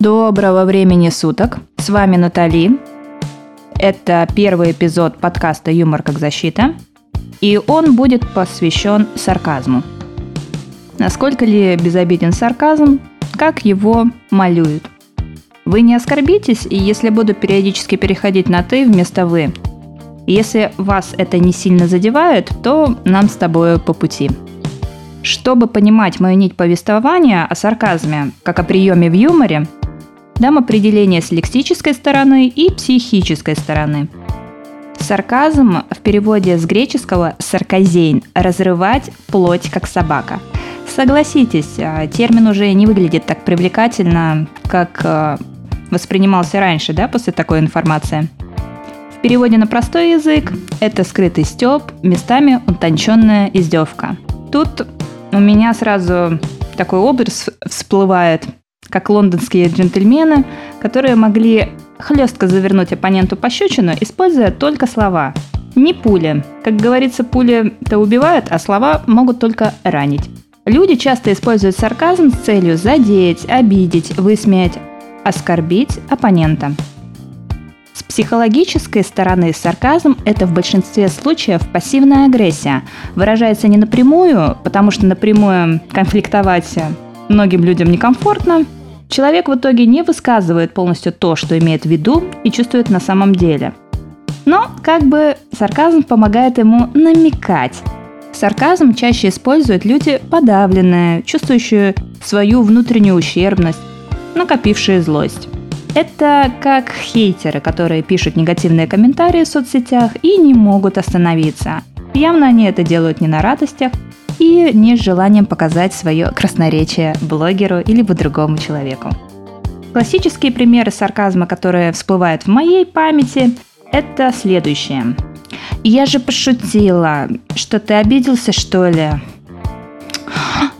Доброго времени суток. С вами Натали. Это первый эпизод подкаста «Юмор как защита». И он будет посвящен сарказму. Насколько ли безобиден сарказм, как его малюют. Вы не оскорбитесь, если буду периодически переходить на «ты» вместо «вы». Если вас это не сильно задевает, то нам с тобой по пути. Чтобы понимать мою нить повествования о сарказме, как о приеме в юморе, дам определение с лексической стороны и психической стороны. Сарказм в переводе с греческого «сарказейн» – «разрывать плоть, как собака». Согласитесь, а, термин уже не выглядит так привлекательно, как а, воспринимался раньше, да, после такой информации. В переводе на простой язык это скрытый стёб, местами утонченная издевка. Тут у меня сразу такой образ всплывает – как лондонские джентльмены, которые могли хлестко завернуть оппоненту пощечину, используя только слова. Не пули. Как говорится, пули-то убивают, а слова могут только ранить. Люди часто используют сарказм с целью задеть, обидеть, высмеять, оскорбить оппонента. С психологической стороны сарказм – это в большинстве случаев пассивная агрессия. Выражается не напрямую, потому что напрямую конфликтовать многим людям некомфортно, Человек в итоге не высказывает полностью то, что имеет в виду и чувствует на самом деле. Но как бы сарказм помогает ему намекать. Сарказм чаще используют люди подавленные, чувствующие свою внутреннюю ущербность, накопившие злость. Это как хейтеры, которые пишут негативные комментарии в соцсетях и не могут остановиться. Явно они это делают не на радостях, и не с желанием показать свое красноречие блогеру или другому человеку. Классические примеры сарказма, которые всплывают в моей памяти, это следующее. «Я же пошутила. Что, ты обиделся, что ли?»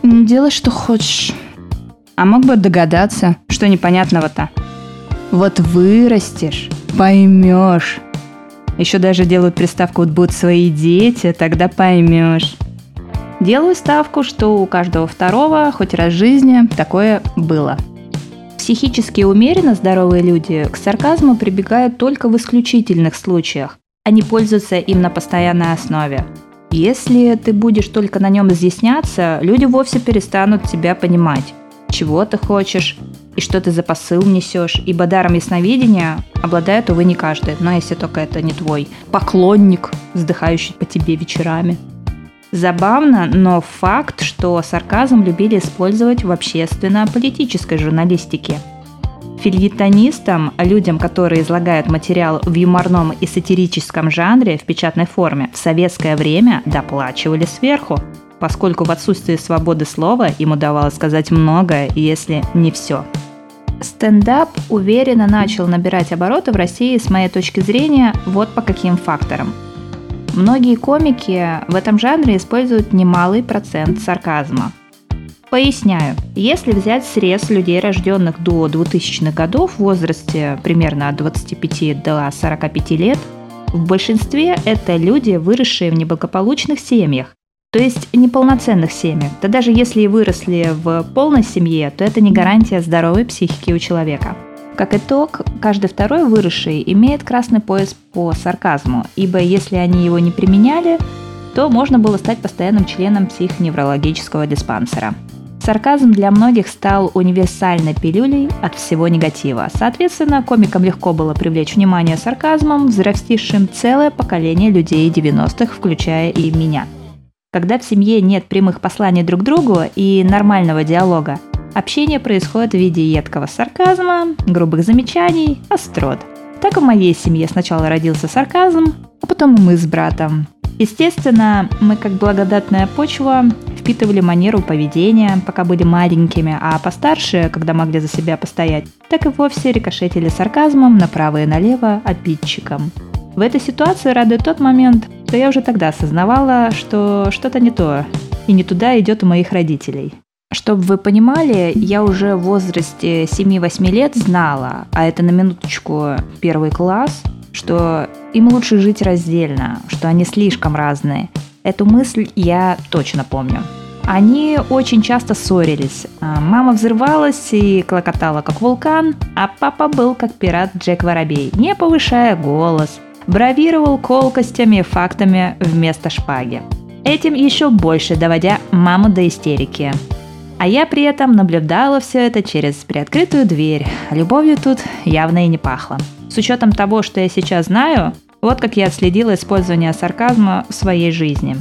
«Не делай, что хочешь». А мог бы догадаться, что непонятного-то. Вот вырастешь, поймешь. Еще даже делают приставку «вот будут свои дети», тогда поймешь. Делаю ставку, что у каждого второго хоть раз в жизни такое было. Психически умеренно здоровые люди к сарказму прибегают только в исключительных случаях. Они пользуются им на постоянной основе. Если ты будешь только на нем изъясняться, люди вовсе перестанут тебя понимать, чего ты хочешь и что ты за посыл несешь, ибо даром ясновидения обладает, увы, не каждый, но если только это не твой поклонник, вздыхающий по тебе вечерами. Забавно, но факт, что сарказм любили использовать в общественно-политической журналистике. Фильетонистам, людям, которые излагают материал в юморном и сатирическом жанре в печатной форме, в советское время доплачивали сверху, поскольку в отсутствии свободы слова им удавалось сказать многое, если не все. Стендап уверенно начал набирать обороты в России, с моей точки зрения, вот по каким факторам – Многие комики в этом жанре используют немалый процент сарказма. Поясняю, если взять срез людей, рожденных до 2000-х годов в возрасте примерно от 25 до 45 лет, в большинстве это люди, выросшие в неблагополучных семьях, то есть неполноценных семьях. Да даже если и выросли в полной семье, то это не гарантия здоровой психики у человека – как итог, каждый второй выросший имеет красный пояс по сарказму, ибо если они его не применяли, то можно было стать постоянным членом психоневрологического диспансера. Сарказм для многих стал универсальной пилюлей от всего негатива. Соответственно, комикам легко было привлечь внимание сарказмом, взрастившим целое поколение людей 90-х, включая и меня. Когда в семье нет прямых посланий друг другу и нормального диалога – Общение происходит в виде едкого сарказма, грубых замечаний, острот. Так в моей семье сначала родился сарказм, а потом мы с братом. Естественно, мы как благодатная почва впитывали манеру поведения, пока были маленькими, а постарше, когда могли за себя постоять, так и вовсе рикошетили сарказмом направо и налево обидчикам. В этой ситуации радует тот момент, что я уже тогда осознавала, что что-то не то, и не туда идет у моих родителей. Чтобы вы понимали, я уже в возрасте 7-8 лет знала, а это на минуточку первый класс, что им лучше жить раздельно, что они слишком разные. Эту мысль я точно помню. Они очень часто ссорились. А мама взрывалась и клокотала как вулкан, а папа был как пират Джек Воробей, не повышая голос. Бравировал колкостями и фактами вместо шпаги. Этим еще больше доводя маму до истерики. А я при этом наблюдала все это через приоткрытую дверь. Любовью тут явно и не пахло. С учетом того, что я сейчас знаю, вот как я отследила использование сарказма в своей жизни.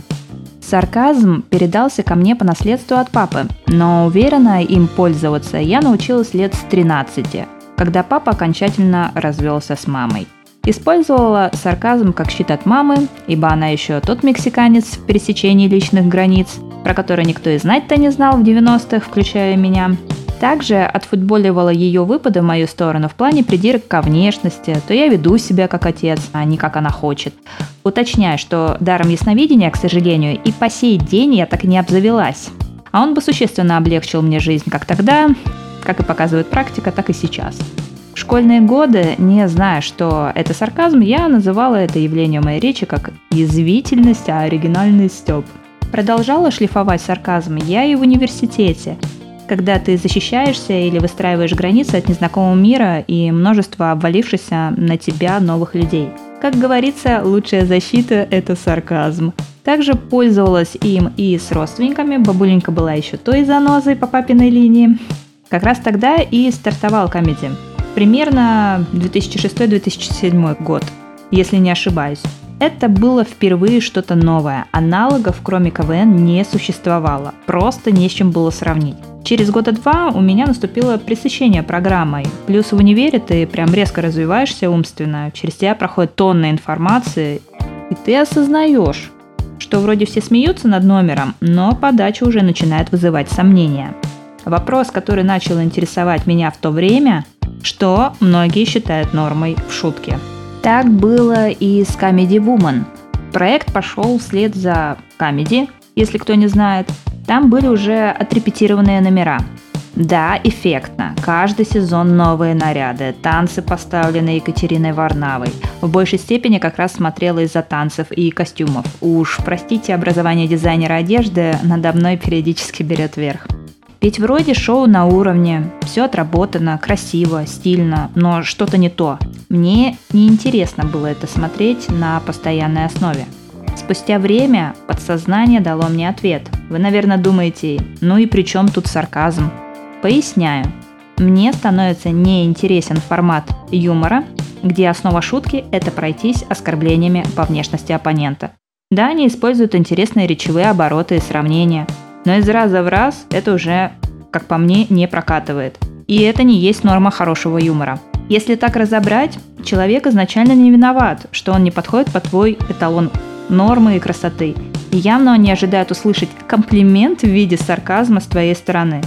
Сарказм передался ко мне по наследству от папы, но уверенно им пользоваться я научилась лет с 13, когда папа окончательно развелся с мамой. Использовала сарказм как щит от мамы, ибо она еще тот мексиканец в пересечении личных границ, про который никто и знать-то не знал в 90-х, включая меня, также отфутболивала ее выпады в мою сторону в плане придирок ко внешности, то я веду себя как отец, а не как она хочет. Уточняю, что даром ясновидения, к сожалению, и по сей день я так и не обзавелась. А он бы существенно облегчил мне жизнь как тогда, как и показывает практика, так и сейчас. В школьные годы, не зная, что это сарказм, я называла это явление моей речи как язвительность, а оригинальный стёб. Продолжала шлифовать сарказм я и в университете – когда ты защищаешься или выстраиваешь границы от незнакомого мира и множества обвалившихся на тебя новых людей. Как говорится, лучшая защита – это сарказм. Также пользовалась им и с родственниками, бабуленька была еще той занозой по папиной линии. Как раз тогда и стартовал комедий. Примерно 2006-2007 год, если не ошибаюсь. Это было впервые что-то новое. Аналогов, кроме КВН, не существовало. Просто не с чем было сравнить. Через года два у меня наступило пресыщение программой. Плюс в универе ты прям резко развиваешься умственно, через тебя проходит тонна информации, и ты осознаешь, что вроде все смеются над номером, но подача уже начинает вызывать сомнения. Вопрос, который начал интересовать меня в то время, что многие считают нормой в шутке. Так было и с Comedy Woman. Проект пошел вслед за Comedy, если кто не знает – там были уже отрепетированные номера. Да, эффектно. Каждый сезон новые наряды, танцы, поставленные Екатериной Варнавой. В большей степени как раз смотрела из-за танцев и костюмов. Уж, простите, образование дизайнера одежды надо мной периодически берет верх. Ведь вроде шоу на уровне, все отработано, красиво, стильно, но что-то не то. Мне неинтересно было это смотреть на постоянной основе. Спустя время подсознание дало мне ответ. Вы, наверное, думаете, ну и при чем тут сарказм? Поясняю. Мне становится неинтересен формат юмора, где основа шутки – это пройтись оскорблениями по внешности оппонента. Да, они используют интересные речевые обороты и сравнения, но из раза в раз это уже, как по мне, не прокатывает. И это не есть норма хорошего юмора. Если так разобрать, человек изначально не виноват, что он не подходит по твой эталон нормы и красоты. И явно он не ожидает услышать комплимент в виде сарказма с твоей стороны.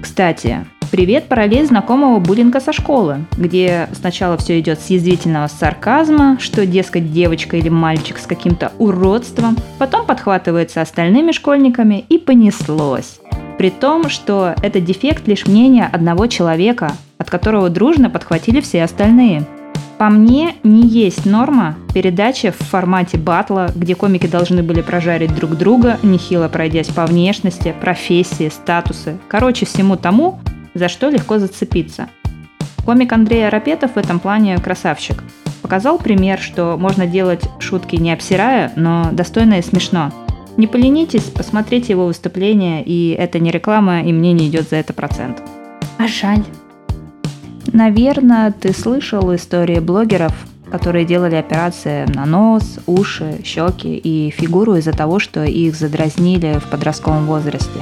Кстати, привет параллель знакомого буллинга со школы, где сначала все идет с язвительного сарказма, что, дескать, девочка или мальчик с каким-то уродством, потом подхватывается остальными школьниками и понеслось. При том, что это дефект лишь мнения одного человека, от которого дружно подхватили все остальные – по мне, не есть норма передача в формате батла, где комики должны были прожарить друг друга, нехило пройдясь по внешности, профессии, статусы. Короче, всему тому, за что легко зацепиться. Комик Андрей Арапетов в этом плане красавчик. Показал пример, что можно делать шутки не обсирая, но достойно и смешно. Не поленитесь, посмотрите его выступление, и это не реклама, и мне не идет за это процент. А жаль. Наверное, ты слышал истории блогеров, которые делали операции на нос, уши, щеки и фигуру из-за того, что их задразнили в подростковом возрасте.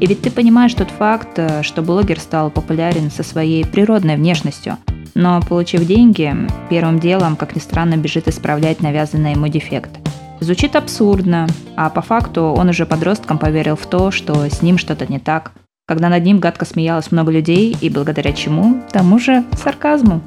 И ведь ты понимаешь тот факт, что блогер стал популярен со своей природной внешностью, но получив деньги, первым делом, как ни странно, бежит исправлять навязанный ему дефект. Звучит абсурдно, а по факту он уже подростком поверил в то, что с ним что-то не так – когда над ним гадко смеялось много людей, и благодаря чему? Тому же сарказму.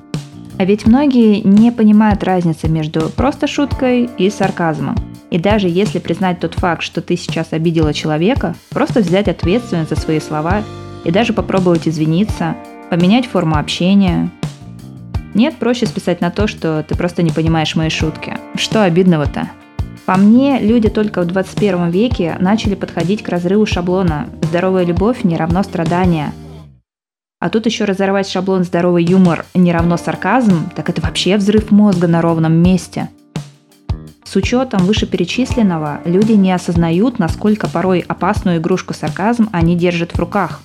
А ведь многие не понимают разницы между просто шуткой и сарказмом. И даже если признать тот факт, что ты сейчас обидела человека, просто взять ответственность за свои слова и даже попробовать извиниться, поменять форму общения. Нет, проще списать на то, что ты просто не понимаешь мои шутки. Что обидного-то? По мне, люди только в 21 веке начали подходить к разрыву шаблона «здоровая любовь не равно страдания». А тут еще разорвать шаблон «здоровый юмор не равно сарказм», так это вообще взрыв мозга на ровном месте. С учетом вышеперечисленного, люди не осознают, насколько порой опасную игрушку сарказм они держат в руках.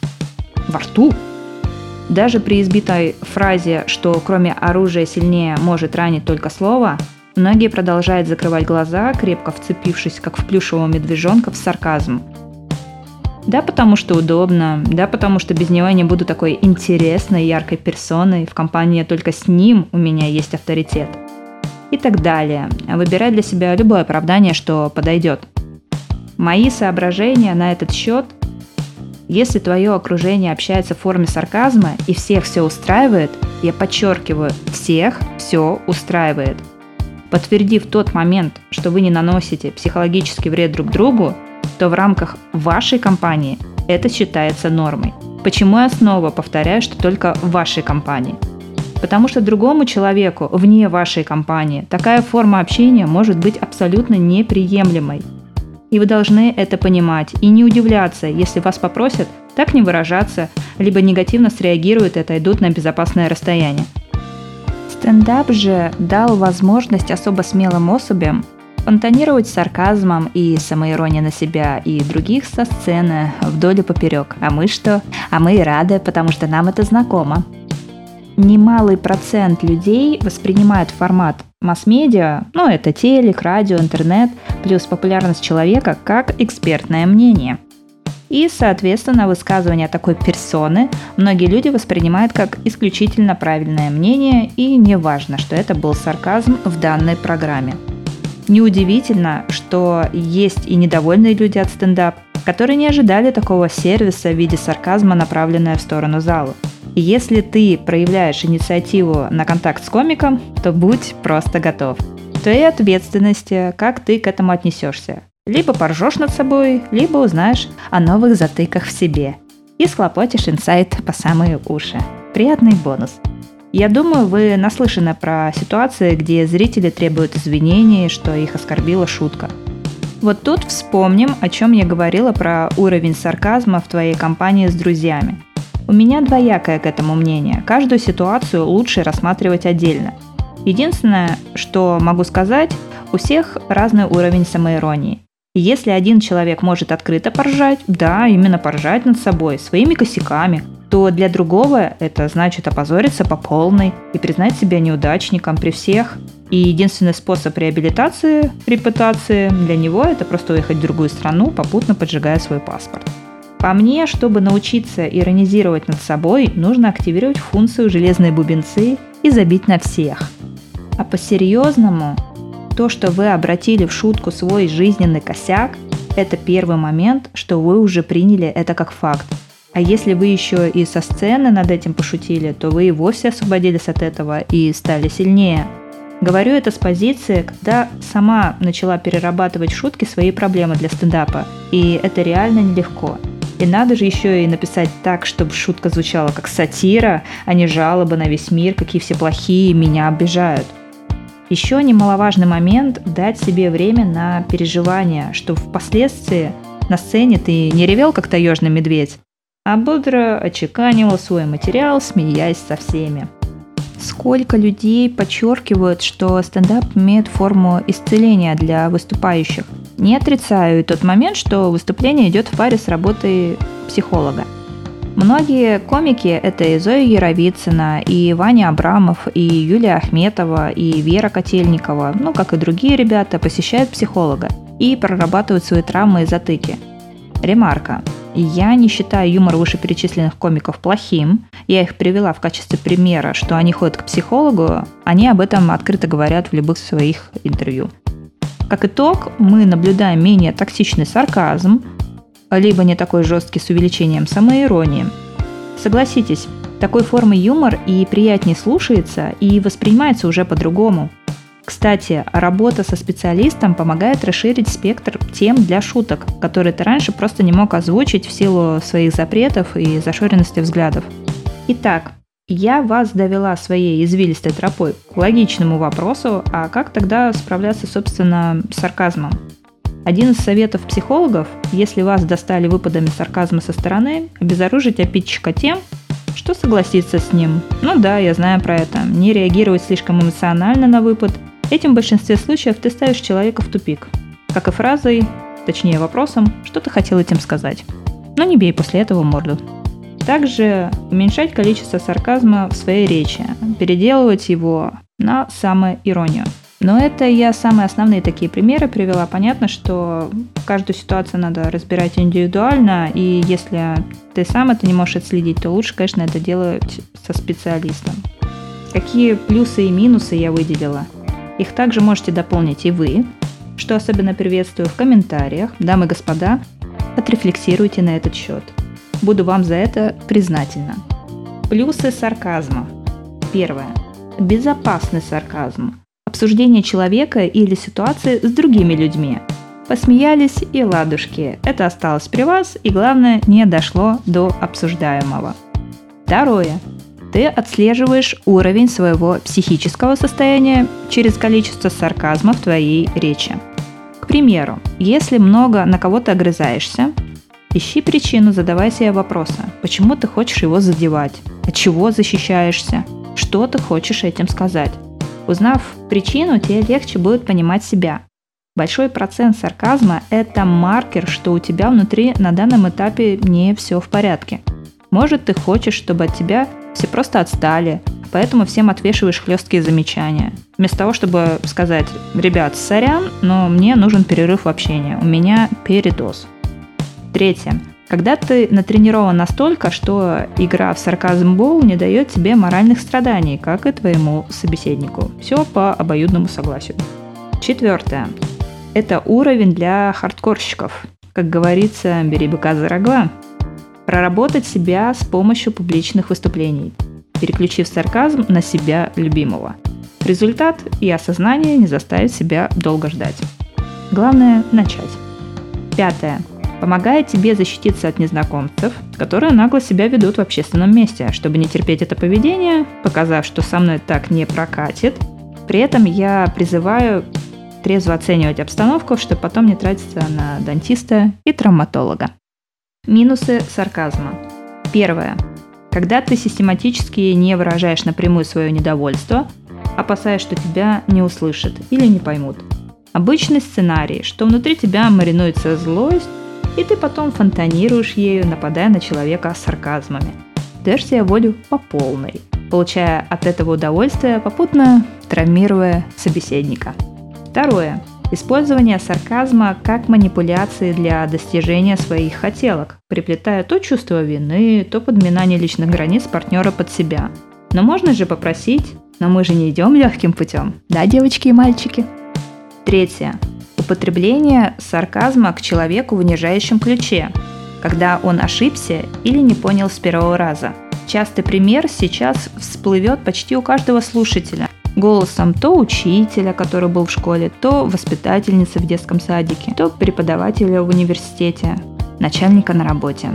Во рту. Даже при избитой фразе, что кроме оружия сильнее может ранить только слово, Многие продолжают закрывать глаза, крепко вцепившись, как в плюшевого медвежонка, в сарказм. Да, потому что удобно, да, потому что без него я не буду такой интересной, яркой персоной, в компании только с ним у меня есть авторитет. И так далее. Выбирай для себя любое оправдание, что подойдет. Мои соображения на этот счет если твое окружение общается в форме сарказма и всех все устраивает, я подчеркиваю, всех все устраивает – Подтвердив тот момент, что вы не наносите психологический вред друг другу, то в рамках вашей компании это считается нормой. Почему я снова повторяю, что только в вашей компании? Потому что другому человеку вне вашей компании такая форма общения может быть абсолютно неприемлемой. И вы должны это понимать и не удивляться, если вас попросят так не выражаться, либо негативно среагируют и отойдут на безопасное расстояние. Стендап же дал возможность особо смелым особям фонтанировать сарказмом и самоиронией на себя и других со сцены вдоль и поперек. А мы что? А мы и рады, потому что нам это знакомо. Немалый процент людей воспринимает формат масс-медиа, ну это телек, радио, интернет, плюс популярность человека, как экспертное мнение – и, соответственно, высказывание такой персоны многие люди воспринимают как исключительно правильное мнение, и не важно, что это был сарказм в данной программе. Неудивительно, что есть и недовольные люди от стендап, которые не ожидали такого сервиса в виде сарказма, направленного в сторону зала. Если ты проявляешь инициативу на контакт с комиком, то будь просто готов. То и ответственности, как ты к этому отнесешься. Либо поржешь над собой, либо узнаешь о новых затыках в себе и схлопотишь инсайт по самые уши. Приятный бонус. Я думаю, вы наслышаны про ситуации, где зрители требуют извинений, что их оскорбила шутка. Вот тут вспомним, о чем я говорила про уровень сарказма в твоей компании с друзьями. У меня двоякое к этому мнение. Каждую ситуацию лучше рассматривать отдельно. Единственное, что могу сказать, у всех разный уровень самоиронии. И если один человек может открыто поржать, да, именно поржать над собой, своими косяками, то для другого это значит опозориться по полной и признать себя неудачником при всех. И единственный способ реабилитации, репутации для него это просто уехать в другую страну, попутно поджигая свой паспорт. По мне, чтобы научиться иронизировать над собой, нужно активировать функцию железные бубенцы и забить на всех. А по-серьезному то, что вы обратили в шутку свой жизненный косяк, это первый момент, что вы уже приняли это как факт. А если вы еще и со сцены над этим пошутили, то вы и вовсе освободились от этого и стали сильнее. Говорю это с позиции, когда сама начала перерабатывать шутки свои проблемы для стендапа. И это реально нелегко. И надо же еще и написать так, чтобы шутка звучала как сатира, а не жалоба на весь мир, какие все плохие меня обижают – еще немаловажный момент – дать себе время на переживание, чтобы впоследствии на сцене ты не ревел, как таежный медведь, а бодро очеканивал свой материал, смеясь со всеми. Сколько людей подчеркивают, что стендап имеет форму исцеления для выступающих. Не отрицаю и тот момент, что выступление идет в паре с работой психолога – Многие комики – это и Зоя Яровицына, и Ваня Абрамов, и Юлия Ахметова, и Вера Котельникова, ну, как и другие ребята, посещают психолога и прорабатывают свои травмы и затыки. Ремарка. Я не считаю юмор вышеперечисленных комиков плохим. Я их привела в качестве примера, что они ходят к психологу, они об этом открыто говорят в любых своих интервью. Как итог, мы наблюдаем менее токсичный сарказм, либо не такой жесткий с увеличением самоиронии. Согласитесь, такой формы юмор и приятнее слушается, и воспринимается уже по-другому. Кстати, работа со специалистом помогает расширить спектр тем для шуток, которые ты раньше просто не мог озвучить в силу своих запретов и зашоренности взглядов. Итак, Я вас довела своей извилистой тропой к логичному вопросу, а как тогда справляться, собственно, с сарказмом? Один из советов психологов, если вас достали выпадами сарказма со стороны, обезоружить обидчика тем, что согласиться с ним. Ну да, я знаю про это. Не реагировать слишком эмоционально на выпад. Этим в большинстве случаев ты ставишь человека в тупик. Как и фразой, точнее вопросом, что ты хотел этим сказать. Но не бей после этого морду. Также уменьшать количество сарказма в своей речи, переделывать его на самоиронию. Но это я самые основные такие примеры привела. Понятно, что каждую ситуацию надо разбирать индивидуально, и если ты сам это не можешь отследить, то лучше, конечно, это делать со специалистом. Какие плюсы и минусы я выделила? Их также можете дополнить и вы, что особенно приветствую в комментариях. Дамы и господа, отрефлексируйте на этот счет. Буду вам за это признательна. Плюсы сарказма. Первое. Безопасный сарказм обсуждение человека или ситуации с другими людьми. Посмеялись и ладушки. Это осталось при вас и, главное, не дошло до обсуждаемого. Второе. Ты отслеживаешь уровень своего психического состояния через количество сарказма в твоей речи. К примеру, если много на кого-то огрызаешься, ищи причину, задавай себе вопросы. Почему ты хочешь его задевать? От чего защищаешься? Что ты хочешь этим сказать? Узнав причину, тебе легче будет понимать себя. Большой процент сарказма – это маркер, что у тебя внутри на данном этапе не все в порядке. Может, ты хочешь, чтобы от тебя все просто отстали, поэтому всем отвешиваешь хлесткие замечания. Вместо того, чтобы сказать, ребят, сорян, но мне нужен перерыв в общении, у меня передоз. Третье. Когда ты натренирован настолько, что игра в сарказм бол не дает тебе моральных страданий, как и твоему собеседнику. Все по обоюдному согласию. Четвертое. Это уровень для хардкорщиков. Как говорится, бери быка за рога. Проработать себя с помощью публичных выступлений, переключив сарказм на себя любимого. Результат и осознание не заставит себя долго ждать. Главное – начать. Пятое помогает тебе защититься от незнакомцев, которые нагло себя ведут в общественном месте, чтобы не терпеть это поведение, показав, что со мной так не прокатит. При этом я призываю трезво оценивать обстановку, чтобы потом не тратиться на дантиста и травматолога. Минусы сарказма. Первое. Когда ты систематически не выражаешь напрямую свое недовольство, опасаясь, что тебя не услышат или не поймут. Обычный сценарий, что внутри тебя маринуется злость, и ты потом фонтанируешь ею, нападая на человека с сарказмами. Даешь себе волю по полной, получая от этого удовольствие, попутно травмируя собеседника. Второе. Использование сарказма как манипуляции для достижения своих хотелок, приплетая то чувство вины, то подминание личных границ партнера под себя. Но можно же попросить, но мы же не идем легким путем. Да, девочки и мальчики? Третье употребление сарказма к человеку в унижающем ключе, когда он ошибся или не понял с первого раза. Частый пример сейчас всплывет почти у каждого слушателя. Голосом то учителя, который был в школе, то воспитательницы в детском садике, то преподавателя в университете, начальника на работе.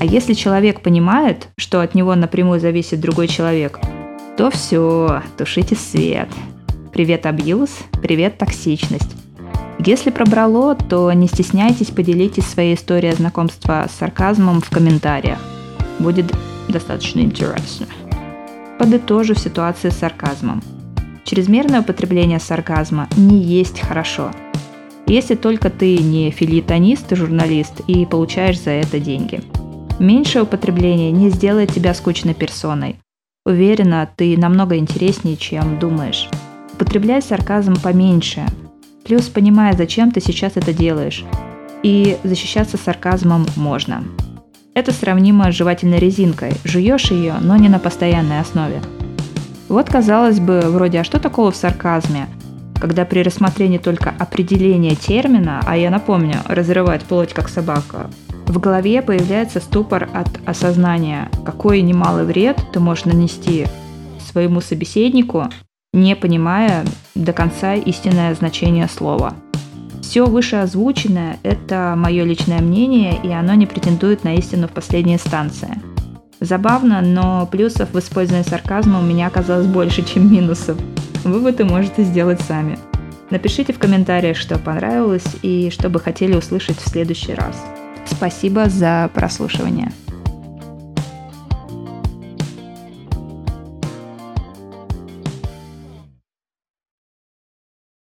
А если человек понимает, что от него напрямую зависит другой человек, то все, тушите свет. Привет абьюз, привет токсичность. Если пробрало, то не стесняйтесь, поделитесь своей историей знакомства с сарказмом в комментариях. Будет достаточно интересно. Подытожу ситуации с сарказмом. Чрезмерное употребление сарказма не есть хорошо. Если только ты не филитонист и журналист и получаешь за это деньги. Меньшее употребление не сделает тебя скучной персоной. Уверена, ты намного интереснее, чем думаешь. Употребляй сарказм поменьше, Плюс понимая, зачем ты сейчас это делаешь. И защищаться сарказмом можно. Это сравнимо с жевательной резинкой. Жуешь ее, но не на постоянной основе. Вот казалось бы, вроде, а что такого в сарказме? Когда при рассмотрении только определения термина, а я напомню, разрывать плоть как собака, в голове появляется ступор от осознания, какой немалый вред ты можешь нанести своему собеседнику, не понимая до конца истинное значение слова. Все вышеозвученное – это мое личное мнение, и оно не претендует на истину в последней инстанции. Забавно, но плюсов в использовании сарказма у меня оказалось больше, чем минусов. Выводы можете сделать сами. Напишите в комментариях, что понравилось и что бы хотели услышать в следующий раз. Спасибо за прослушивание.